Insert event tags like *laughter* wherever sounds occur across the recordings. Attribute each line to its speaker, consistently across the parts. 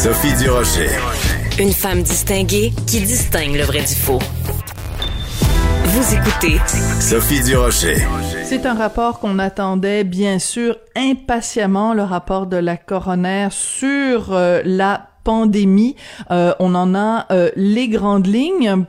Speaker 1: Sophie Durocher.
Speaker 2: Une femme distinguée qui distingue le vrai du faux. Vous écoutez
Speaker 1: Sophie Durocher.
Speaker 3: C'est un rapport qu'on attendait bien sûr impatiemment, le rapport de la coroner sur euh, la pandémie. Euh, on en a euh, les grandes lignes.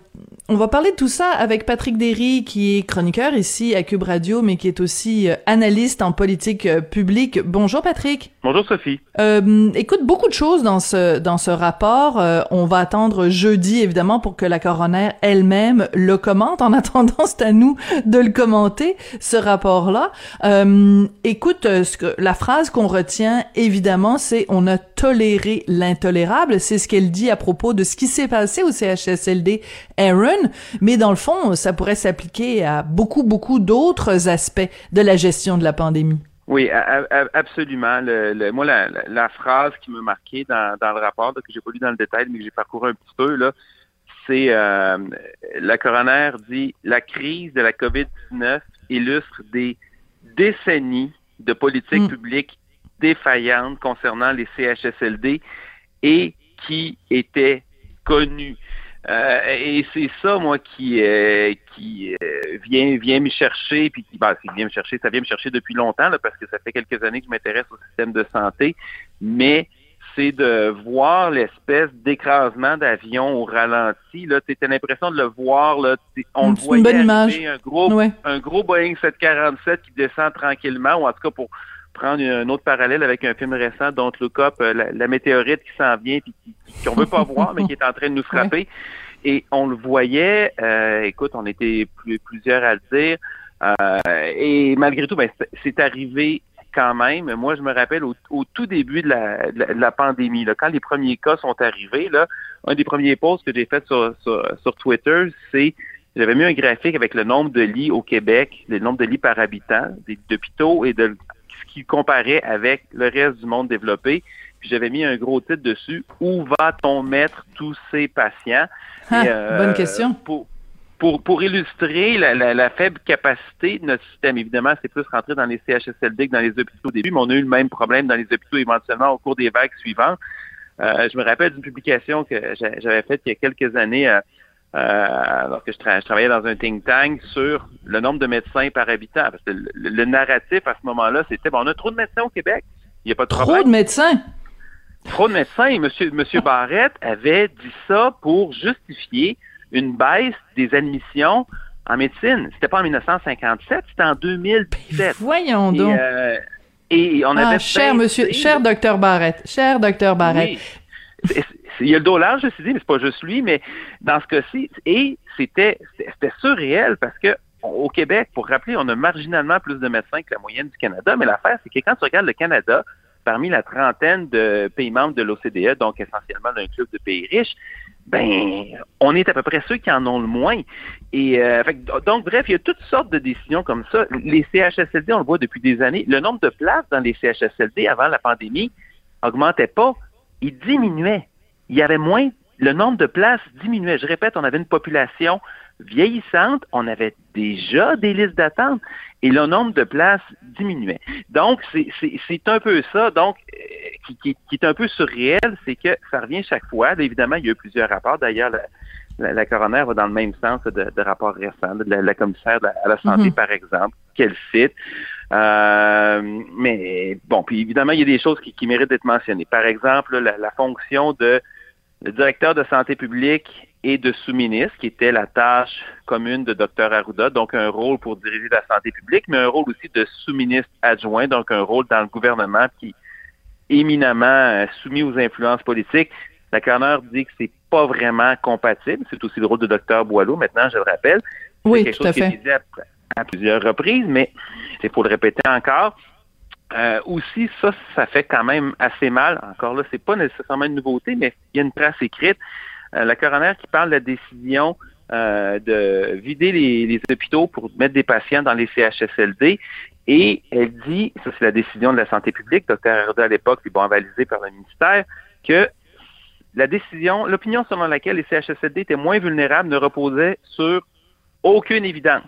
Speaker 3: On va parler de tout ça avec Patrick Derry, qui est chroniqueur ici à Cube Radio, mais qui est aussi euh, analyste en politique euh, publique. Bonjour Patrick.
Speaker 4: Bonjour Sophie.
Speaker 3: Euh, écoute, beaucoup de choses dans ce dans ce rapport. Euh, on va attendre jeudi évidemment pour que la coroner elle-même le commente. En *laughs* attendant, c'est à nous de le commenter ce rapport-là. Euh, écoute, ce que la phrase qu'on retient évidemment, c'est on a toléré l'intolérable. C'est ce qu'elle dit à propos de ce qui s'est passé au CHSLD Aaron mais dans le fond, ça pourrait s'appliquer à beaucoup, beaucoup d'autres aspects de la gestion de la pandémie.
Speaker 4: Oui, absolument. Le, moi, la, phrase qui m'a marqué dans, le rapport, que j'ai pas lu dans le détail, mais que j'ai parcouru un petit peu, là, c'est euh, la coroner dit la crise de la COVID-19 illustre des décennies de politique mm. publique défaillantes concernant les CHSLD et qui étaient connues. Euh, et c'est ça, moi, qui euh, qui euh, vient vient me chercher, puis qui ben, vient me chercher, ça vient me chercher depuis longtemps, là, parce que ça fait quelques années que je m'intéresse au système de santé, mais c'est de voir l'espèce d'écrasement d'avion au ralenti. Là, tu as l'impression de le voir, là, on le voyait un gros, un gros Boeing 747 qui descend tranquillement, ou en tout cas pour prendre un autre parallèle avec un film récent, Don't Look Up, euh, la, météorite qui s'en vient puis qu'on veut pas *laughs* voir, mais qui est en train de nous frapper. Et on le voyait, euh, écoute, on était plusieurs à le dire, euh, et malgré tout, ben, c'est arrivé quand même. Moi, je me rappelle au, tout début de la, de la, pandémie, là, quand les premiers cas sont arrivés, là, un des premiers posts que j'ai fait sur, sur, Twitter, c'est j'avais mis un graphique avec le nombre de lits au Québec, le nombre de lits par habitant, des hôpitaux et de qui comparait avec le reste du monde développé. Puis j'avais mis un gros titre dessus. Où va-t-on mettre tous ces patients?
Speaker 3: Ah, euh, bonne question.
Speaker 4: Pour, pour, pour illustrer la, la, faible capacité de notre système, évidemment, c'est plus rentré dans les CHSLD que dans les hôpitaux au début, mais on a eu le même problème dans les hôpitaux éventuellement au cours des vagues suivantes. Euh, je me rappelle d'une publication que j'avais faite il y a quelques années euh, euh, alors que je, travaillais dans un think tank sur le nombre de médecins par habitant. Parce que le, narratif à ce moment-là, c'était bon, on a trop de médecins au Québec. Il n'y a pas de
Speaker 3: trop Trop de médecins?
Speaker 4: Trop de médecins. Monsieur, Monsieur Barrette avait dit ça pour justifier une baisse des admissions en médecine. C'était pas en 1957, c'était en 2017. Ben,
Speaker 3: voyons donc.
Speaker 4: Euh, et, on avait
Speaker 3: ah, cher monsieur, cher docteur Barrette, cher docteur Barrette
Speaker 4: il y a le dollar, je suis dit, mais c'est pas juste lui, mais dans ce cas-ci, et c'était c'était surréel parce que au Québec, pour rappeler, on a marginalement plus de médecins que la moyenne du Canada, mais l'affaire, c'est que quand tu regardes le Canada, parmi la trentaine de pays membres de l'OCDE, donc essentiellement d'un club de pays riches, ben, on est à peu près ceux qui en ont le moins. Et euh, donc, bref, il y a toutes sortes de décisions comme ça. Les CHSLD, on le voit depuis des années. Le nombre de places dans les CHSLD avant la pandémie augmentait pas, il diminuait il y avait moins, le nombre de places diminuait. Je répète, on avait une population vieillissante, on avait déjà des listes d'attente et le nombre de places diminuait. Donc, c'est un peu ça, donc, euh, qui, est un peu surréel, c'est que ça revient chaque fois. évidemment, il y a eu plusieurs rapports. D'ailleurs, la, coroner va dans le même sens de, de rapports récents, de la, commissaire à la santé, mm-hmm. par exemple, qu'elle cite. Euh, mais bon, puis évidemment, il y a des choses qui, méritent d'être mentionnées. Par exemple, la fonction de le directeur de santé publique et de sous-ministre, qui était la tâche commune de Dr Arruda, donc un rôle pour diriger la santé publique, mais un rôle aussi de sous-ministre adjoint, donc un rôle dans le gouvernement qui est éminemment euh, soumis aux influences politiques. La coroner dit que c'est pas vraiment compatible. C'est aussi le rôle de Dr Boileau, maintenant, je le rappelle.
Speaker 3: Oui, quelque tout chose à fait. Qui est
Speaker 4: à, plusieurs reprises, mais il faut le répéter encore. Euh, aussi, ça, ça fait quand même assez mal. Encore là, c'est pas nécessairement une nouveauté, mais il y a une trace écrite. Euh, la coroner qui parle de la décision euh, de vider les, hôpitaux pour mettre des patients dans les CHSLD. Et elle dit, ça c'est la décision de la santé publique, Dr. Herda à l'époque, puis bon, avalisé par le ministère, que la décision, l'opinion selon laquelle les CHSLD étaient moins vulnérables ne reposait sur aucune évidence.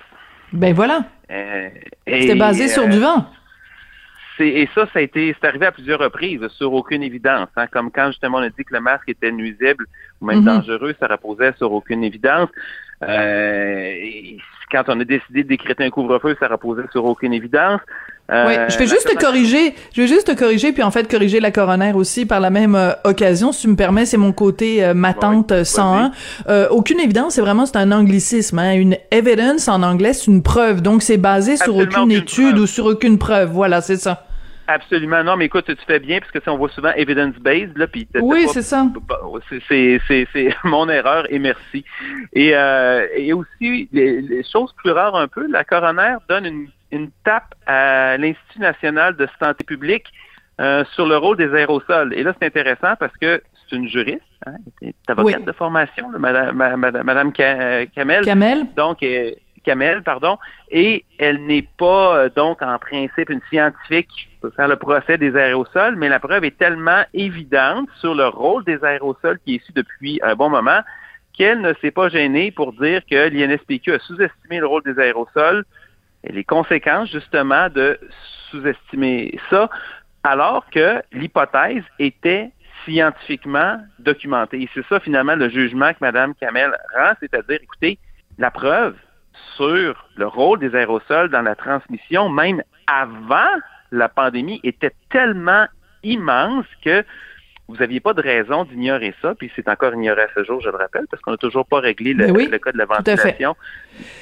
Speaker 3: Ben voilà. C'était basé sur du vent.
Speaker 4: Et ça, ça a été, c'est arrivé à plusieurs reprises sur aucune évidence. Hein, comme quand justement on a dit que le masque était nuisible ou même mhm. dangereux, ça reposait sur aucune évidence. Euh, quand on a décidé de décréter un couvre-feu, ça reposait sur aucune évidence.
Speaker 3: Euh, oui, je vais juste te corriger, je vais juste te corriger, puis en fait corriger la coroner aussi par la même euh, occasion, si tu me permets, c'est mon côté euh, ma tante 101. aucune évidence, c'est vraiment c'est un anglicisme, hein. une evidence en anglais, c'est une preuve, donc c'est basé sur aucune, étude ou sur aucune preuve, voilà, c'est ça.
Speaker 4: Absolument. Non, mais écoute, tu fais bien, parce que on voit souvent evidence-based, là, puis...
Speaker 3: Oui, c'est ça.
Speaker 4: C'est *laughs* mon erreur, et merci. Et, euh, et aussi, les, choses plus rares un peu, la coroner donne une, une tape à l'Institut national de santé publique euh, sur le rôle des aérosols. Et là, c'est intéressant parce que c'est une juriste, hein, avocate de formation, Madame, Madame, Madame Kamel.
Speaker 3: Kamel.
Speaker 4: Donc, Kamel, pardon, et elle n'est pas euh, donc en principe une scientifique qui le procès des aérosols, mais la preuve est tellement évidente sur le rôle des aérosols qui est issu depuis un bon moment qu'elle ne s'est pas gênée pour dire que l'INSPQ a sous-estimé le rôle des aérosols et les conséquences justement de sous-estimer ça, alors que l'hypothèse était scientifiquement documentée. Et c'est ça finalement le jugement que Mme Kamel rend, c'est-à-dire, écoutez, la preuve sur le rôle des aérosols dans la transmission, même avant la pandémie, était tellement immense que vous n'aviez pas de raison d'ignorer ça, puis c'est encore ignoré à ce jour, je le rappelle, parce qu'on n'a toujours pas réglé le, le, cas de la ventilation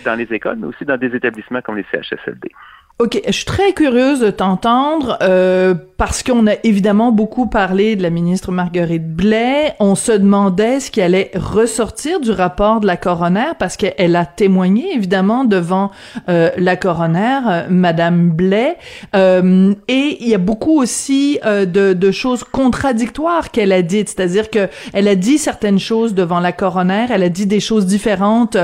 Speaker 4: dans les écoles, mais aussi dans des établissements comme les CHSLD.
Speaker 3: Ok, je suis très curieuse de t'entendre euh, parce qu'on a évidemment beaucoup parlé de la ministre Marguerite Blais. On se demandait ce qui allait ressortir du rapport de la coroner parce qu'elle a témoigné évidemment devant euh, la coroner, euh, Madame Blais. Euh, et il y a beaucoup aussi euh, de, de, choses contradictoires qu'elle a dites, c'est-à-dire que elle a dit certaines choses devant la coroner, elle a dit des choses différentes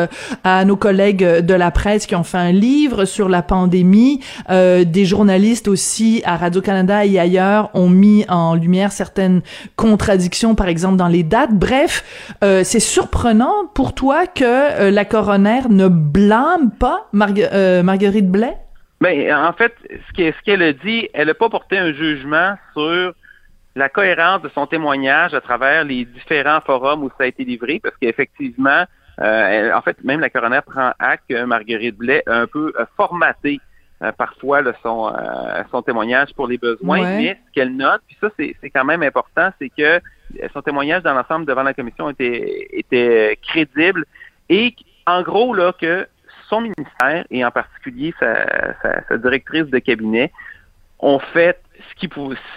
Speaker 3: à nos collègues de la presse qui ont fait un livre sur la pandémie. Euh, des journalistes aussi à Radio-Canada et ailleurs ont mis en lumière certaines contradictions, par exemple dans les dates. Bref, euh, c'est surprenant pour toi que euh, la coroner ne blâme pas Marguerite Blais?
Speaker 4: Ben, en fait, ce qu'elle a dit, elle n'a pas porté un jugement sur la cohérence de son témoignage à travers les différents forums où ça a été livré, parce qu'effectivement, en fait, même la coroner prend acte que Marguerite Blais a un peu formaté euh, parfois son, euh, son témoignage pour les besoins, mais ce qu'elle note, puis ça c'est quand même important, c'est que son témoignage dans l'ensemble devant la commission était, était crédible et en gros là que son ministère et en particulier sa, sa, directrice de cabinet ont fait ce qu'ils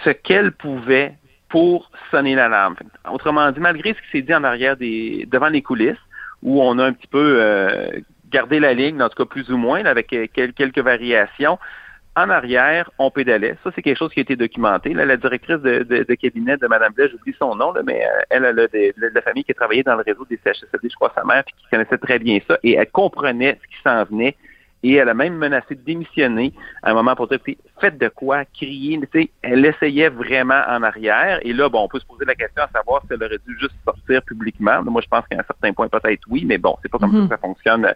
Speaker 4: ce qu'elle pouvait pour sonner l'alarme. Autrement dit, malgré ce qui s'est dit en arrière des devant les coulisses, où on a un petit peu euh, garder la ligne, en tout cas plus ou moins, avec euh, quelques variations. En arrière, on pédalait. Ça, c'est quelque chose qui a été documenté. La directrice de, cabinet de Mme Blais, j'oublie son nom, mais euh, elle, a de, la famille qui a travaillé dans le réseau des CHSLD, je crois, sa mère, puis qui connaissait très bien ça, et elle comprenait ce qui s'en venait et elle a même menacé de démissionner à un moment pour dire, faites de quoi, crier. Elle essayait vraiment en arrière. Et là, bon, on peut se poser la question à savoir si elle aurait dû juste sortir publiquement. Moi, je pense qu'à un certain point, peut-être oui, mais bon, c'est pas comme ça que ça fonctionne euh,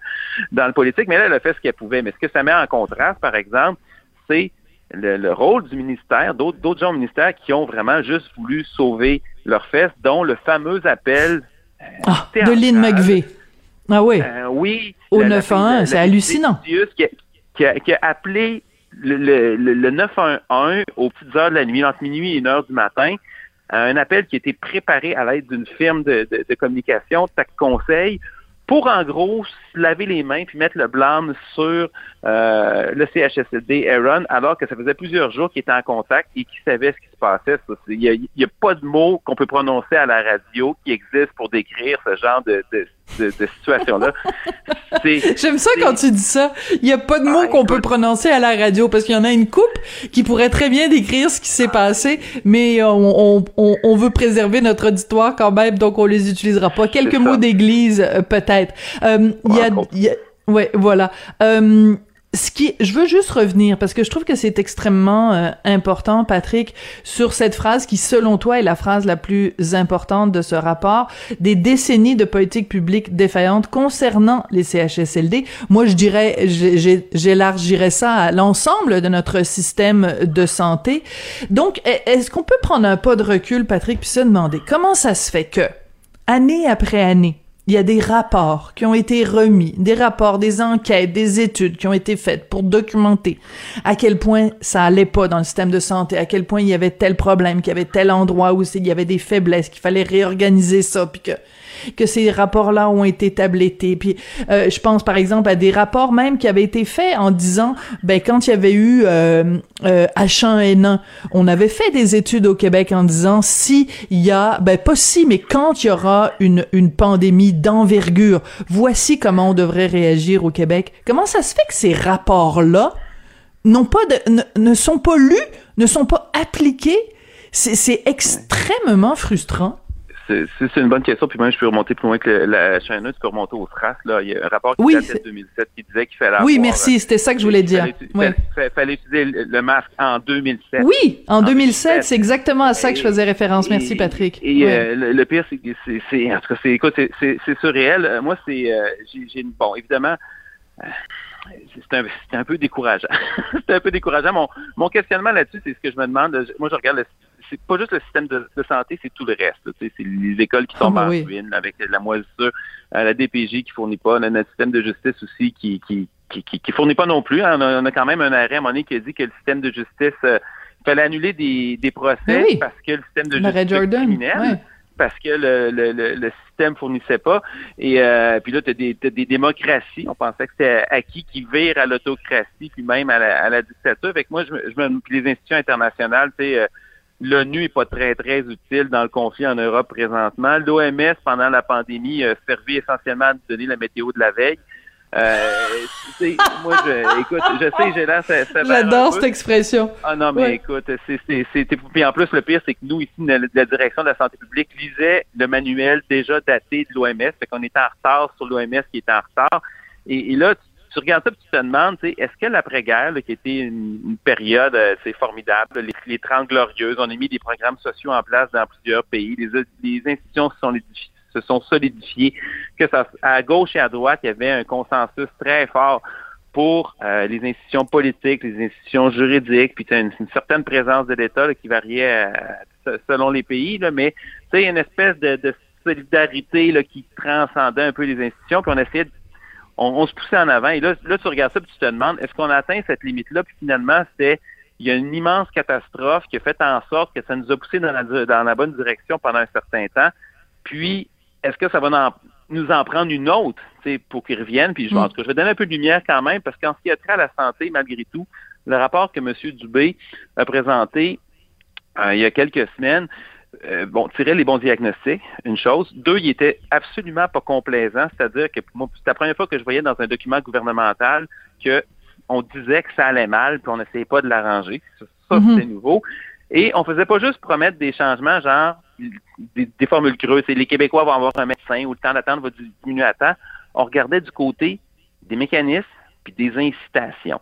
Speaker 4: dans le politique. Mais là, elle a fait ce qu'elle pouvait. Mais ce que ça met en contraste, par exemple, c'est le, rôle du ministère, d'autres gens au ministère qui ont vraiment juste voulu sauver leurs fesses, dont le fameux appel
Speaker 3: euh, ah, de Lynn McVeigh. Ah oui.
Speaker 4: Euh, oui.
Speaker 3: Au 911, c'est hallucinant.
Speaker 4: Qui a, qui a, appelé le, le, le, 911 aux petites heures de la nuit, entre minuit et une heure du matin. Un appel qui a été préparé à l'aide d'une firme de, de, de communication, TAC Conseil, pour en gros se laver les mains puis mettre le blâme sur euh, le CHSLD Aaron, alors que ça faisait plusieurs jours qu'il était en contact et qu'il savait ce qui se passait. Il n'y a, pas de mots qu'on peut prononcer à la radio qui existent pour décrire ce genre de, de, de, situation-là. *laughs*
Speaker 3: J'aime ça quand tu dis ça. Il n'y a pas de mots ah, qu'on peut prononcer à la radio parce qu'il y en a une coupe qui pourrait très bien décrire ce qui s'est passé, mais on, on, on, veut préserver notre auditoire quand même, donc on les utilisera pas. Quelques mots d'église, euh, peut-être. Euh, il y a, ouais, voilà. Euh, ce qui, je veux juste revenir parce que je trouve que c'est extrêmement euh, important, Patrick, sur cette phrase qui, selon toi, est la phrase la plus importante de ce rapport. Des décennies de politique publique défaillante concernant les CHSLD. Moi, je dirais, j'élargirais ça à l'ensemble de notre système de santé. Donc, e, est-ce qu'on peut prendre un pas de recul, Patrick, puis se demander comment ça se fait que, année après année, il y a des rapports qui ont été remis, des rapports, des enquêtes, des études qui ont été faites pour documenter à quel point ça allait pas dans le système de santé, à quel point il y avait tel problème, qu'il y avait tel endroit où il y avait des faiblesses, qu'il fallait réorganiser ça, puis que que ces rapports-là ont été tablettés. Puis euh, je pense par exemple à des rapports même qui avaient été faits en disant, ben quand il y avait eu euh, euh, H1N1, on avait fait des études au Québec en disant si il y a, ben pas si, mais quand il y aura une une pandémie d'envergure, voici comment on devrait réagir au Québec. Comment ça se fait que ces rapports-là n'ont pas de, ne, ne sont pas lus, ne sont pas appliqués? C'est extrêmement frustrant.
Speaker 4: C'est une bonne question. Puis moi, je peux remonter plus loin que la chaîne tu peux remonter au SRAS. Là. Il y a un rapport qui date de 2007 qui disait qu'il fallait
Speaker 3: Oui, merci. C'était ça que je voulais dire.
Speaker 4: Il fallait, utiliser le masque en 2007.
Speaker 3: Oui, en, 2007. C'est exactement à ça que je faisais référence. merci, Patrick.
Speaker 4: Et euh, le, pire, c'est que c'est... En tout cas, c'est, écoute, c'est surréel. Euh, moi, c'est... Euh, j'ai, bon, évidemment... c'est un, un, peu décourageant. *laughs* c'est un peu décourageant. Mon, mon questionnement là-dessus, c'est ce que je me demande. Moi, je regarde le c'est pas juste le système de, santé, c'est tout le reste. C'est les écoles qui tombent ah, en ruine avec la moisissure, euh, la DPJ qui fournit pas, notre système de justice aussi qui qui, qui, fournit pas non plus. Hein. On, a, quand même un arrêt à un moment donné qui a dit que le système de justice euh, il fallait annuler des, des procès parce que le système de justice criminel. Parce que le, le, le, système fournissait pas. Et euh, puis là, tu as, des démocraties. On pensait que c'était acquis qui virent à l'autocratie, puis même à la, à la dictature. Avec moi, je, je me, les institutions internationales, tu sais, l'ONU est pas très, très utile dans le conflit en Europe présentement. L'OMS, pendant la pandémie, a servi essentiellement à donner la météo de la veille. Euh, *laughs* moi, je, écoute, je sais, j'ai l'air
Speaker 3: J'adore cette expression.
Speaker 4: Ah non, mais écoute, c'est, c'est, puis en plus, le pire, c'est que nous, ici, la, la, direction de la santé publique lisait le manuel déjà daté de l'OMS, fait qu'on était en retard sur l'OMS qui était en retard. Et, et là, tu regardes ça et tu te demandes, est-ce que l'après-guerre, qui était une, période, euh, c'est formidable, les, les 30 glorieuses, on a mis des programmes sociaux en place dans plusieurs pays, les, les institutions se sont, se sont solidifiées, que ça, à gauche et à droite, il y avait un consensus très fort pour euh, les institutions politiques, les institutions juridiques, puis une, une certaine présence de l'État qui variait euh, selon les pays, là, mais il y a une espèce de, de solidarité là, qui transcendait un peu les institutions, puis on essayait de on, se poussait en avant. Et là, là, tu regardes ça et tu te demandes, est-ce qu'on a atteint cette limite-là? Puis finalement, c'était il y a une immense catastrophe qui a fait en sorte que ça nous a poussé dans la, dans la bonne direction pendant un certain temps. Puis, est-ce que ça va nous en prendre une autre pour qu'ils reviennent? Puis, je, pense mm. que je vais donner un peu de lumière quand même, parce qu'en ce qui a trait à la santé, malgré tout, le rapport que M. Dubé a présenté euh, il y a quelques semaines, euh, bon, tirer les bons diagnostics, une chose. Deux, il était absolument pas complaisant, c'est-à-dire que moi, c'est la première fois que je voyais dans un document gouvernemental que on disait que ça allait mal, puis on n'essayait pas de l'arranger. Ça, mhm. c'est nouveau. Et on faisait pas juste promettre des changements, genre des, formules creuses, c'est les Québécois vont avoir un médecin ou le temps d'attente va diminuer à temps. On regardait du côté des mécanismes puis des incitations.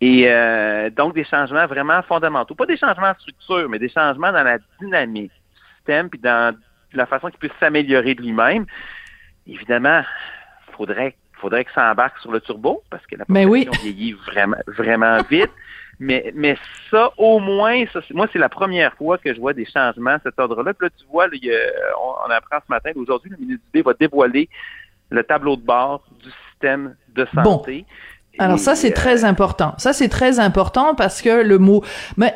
Speaker 4: Et euh, donc des changements vraiment fondamentaux. Pas des changements de structure, mais des changements dans la dynamique puis dans la façon qu'il puisse s'améliorer de lui-même, évidemment, faudrait faudrait que ça embarque sur le turbo parce que la population vieillit vraiment vraiment vite. Mais, mais ça, au moins, ça, moi, c'est la première fois que je vois des changements à cet ordre-là. Puis là, tu vois, on, apprend ce matin, aujourd'hui, le ministre du B va dévoiler le tableau de bord du système de santé.
Speaker 3: Alors ça c'est très euh, important. Ça c'est très important parce que le mot mais,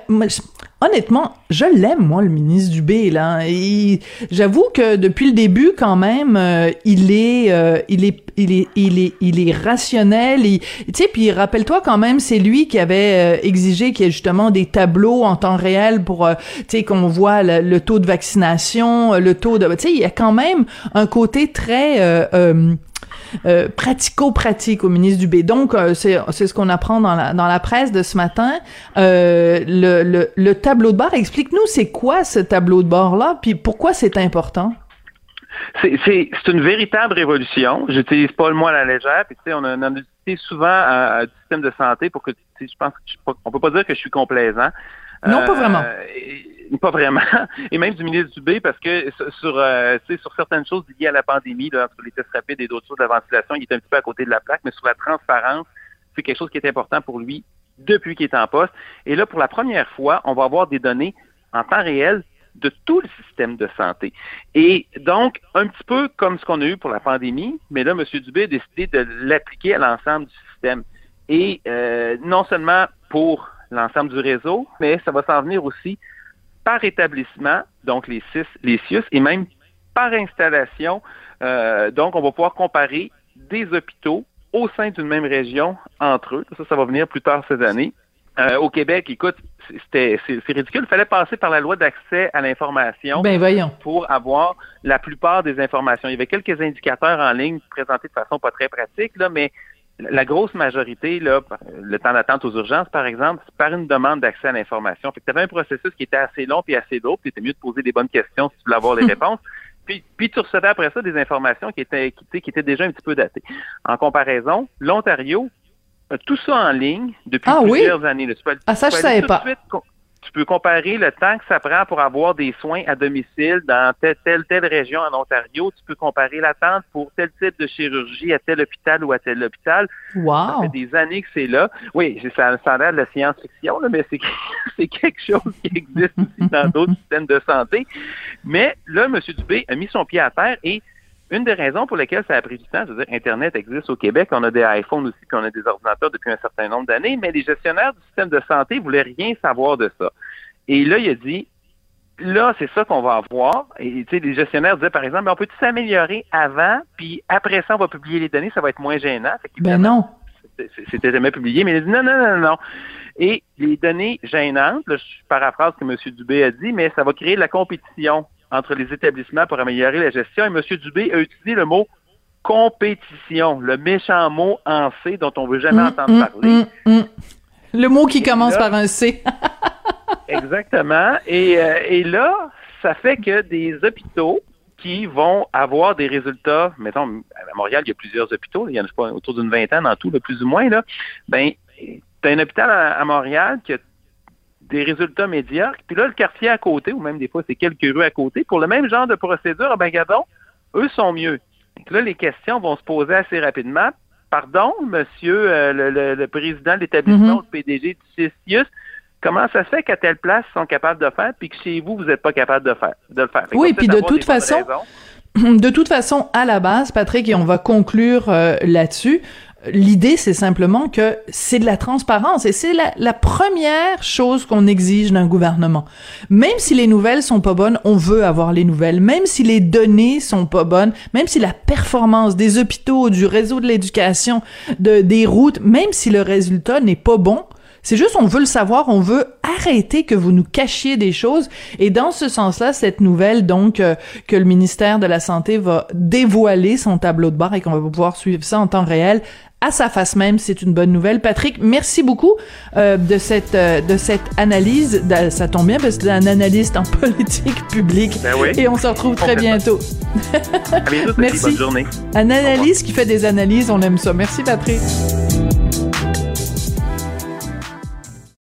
Speaker 3: honnêtement, je l'aime moi le ministre Dubé là. J'avoue que depuis le début quand même euh, il, est, euh, il est il est il est il est rationnel, tu sais puis rappelle-toi quand même c'est lui qui avait exigé qu'il y ait justement des tableaux en temps réel pour tu sais qu'on voit le, taux de vaccination, le taux de tu sais il y a quand même un côté très euh, pratico-pratique au ministre du. Donc, euh, c'est, ce qu'on apprend dans la, dans la presse de ce matin. Euh, le, le, le, tableau de bord, explique-nous c'est quoi ce tableau de bord-là, puis pourquoi c'est important?
Speaker 4: C'est une véritable révolution. J'utilise pas le mot à la légère. Puis, tu sais, on a, on a utilisé souvent un, système de santé pour que, je pense, on peut pas dire que je suis complaisant.
Speaker 3: Non, pas vraiment.
Speaker 4: Euh, pas vraiment. *laughs* Et même du ministre Dubé, parce que sur, euh, sur certaines choses liées à la pandémie, là, entre les tests rapides et d'autres choses de la ventilation, il est un petit peu à côté de la plaque, mais sur la transparence, c'est quelque chose qui est important pour lui depuis qu'il est en poste. Et là, pour la première fois, on va avoir des données en temps réel de tout le système de santé. Et donc, un petit peu comme ce qu'on a eu pour la pandémie, mais là, M. Dubé a décidé de l'appliquer à l'ensemble du système. Et euh, non seulement pour l'ensemble du réseau, mais ça va s'en venir aussi par établissement, donc les CIS, les CIUS, et même par installation. Euh, donc, on va pouvoir comparer des hôpitaux au sein d'une même région entre eux. Ça, ça va venir plus tard cette année. Euh, au Québec, écoute, c'était c'est ridicule. Il fallait passer par la loi d'accès à l'information
Speaker 3: ben, voyons.
Speaker 4: pour avoir la plupart des informations. Il y avait quelques indicateurs en ligne présentés de façon pas très pratique, là, mais la grosse majorité, là, le temps d'attente aux urgences, par exemple, c'est par une demande d'accès à l'information. Fait que tu avais un processus qui était assez long puis assez lourd, puis c'était mieux de poser des bonnes questions si tu voulais avoir les *laughs* réponses. Puis, puis tu recevais après ça des informations qui étaient, qui, qui étaient déjà un petit peu datées. En comparaison, l'Ontario, tout ça en ligne depuis ah plusieurs années.
Speaker 3: ah, ça, je savais pas
Speaker 4: tu peux comparer le temps que ça prend pour avoir des soins à domicile dans telle, telle, telle région en Ontario. Tu peux comparer l'attente pour tel type de chirurgie à tel hôpital ou à tel hôpital.
Speaker 3: Wow.
Speaker 4: Ça fait des années que c'est là. Oui, ça, ça a l'air de la science-fiction, mais *laughs* c'est quelque chose qui existe aussi dans d'autres *laughs* systèmes de santé. Mais là, M. Dubé a mis son pied à terre et une des raisons pour lesquelles ça a pris du temps, c'est-à-dire Internet existe au Québec, on a des iPhones aussi, puis on a des ordinateurs depuis un certain nombre d'années, mais les gestionnaires du système de santé voulaient rien savoir de ça. Et là, il a dit, là, c'est ça qu'on va avoir. Et tu sais, les gestionnaires disaient, par exemple, on peut tout s'améliorer avant, puis après ça, on va publier les données, ça va être moins gênant.
Speaker 3: ben non.
Speaker 4: C'était jamais publié, mais il a dit non, non, non, non. Et les données gênantes, là, je paraphrase ce que M. Dubé a dit, mais ça va créer de la compétition entre les établissements pour améliorer la gestion. Et M. Dubé a utilisé le mot compétition, le méchant mot en C dont on ne veut jamais mm, entendre
Speaker 3: mm,
Speaker 4: parler.
Speaker 3: Mm, le mot qui commence par un C. *laughs*
Speaker 4: exactement. Et, euh, et là, ça fait que des hôpitaux qui vont avoir des résultats, mettons, à Montréal, il y a plusieurs hôpitaux, il y en a pas, autour d'une vingtaine en tout, plus ou moins, là, ben, tu as un hôpital à Montréal qui a des résultats médiocres. Puis là, le quartier à côté, ou même des fois, c'est quelques rues à côté, pour le même genre de procédure, ah ben, gadon, eux sont mieux. Donc là, les questions vont se poser assez rapidement. Pardon, monsieur euh, le, président de l'établissement, mm-hmm. le PDG du comment ça se fait qu'à telle place, ils sont capables de faire, puis que chez vous, vous n'êtes pas capable de faire, de le faire?
Speaker 3: oui, puis de toute façon, de toute façon, à la base, Patrick, et on va conclure euh, là-dessus, L'idée, c'est simplement que c'est de la transparence et c'est la, première chose qu'on exige d'un gouvernement. Même si les nouvelles sont pas bonnes, on veut avoir les nouvelles. Même si les données sont pas bonnes, même si la performance des hôpitaux, du réseau de l'éducation, de, des routes, même si le résultat n'est pas bon, c'est juste, on veut le savoir, on veut arrêter que vous nous cachiez des choses. Et dans ce sens-là, cette nouvelle, donc, euh, que le ministère de la Santé va dévoiler son tableau de bord et qu'on va pouvoir suivre ça en temps réel, à sa face même, c'est une bonne nouvelle. Patrick, merci beaucoup euh, de cette euh, de cette analyse. Ça tombe bien parce que tu es un analyste en *laughs* politique publique.
Speaker 4: Ben oui,
Speaker 3: et on se retrouve très bientôt.
Speaker 4: à bientôt, *laughs* merci. Bonne journée.
Speaker 3: Un analyste qui fait des analyses, on aime ça. Merci Patrick.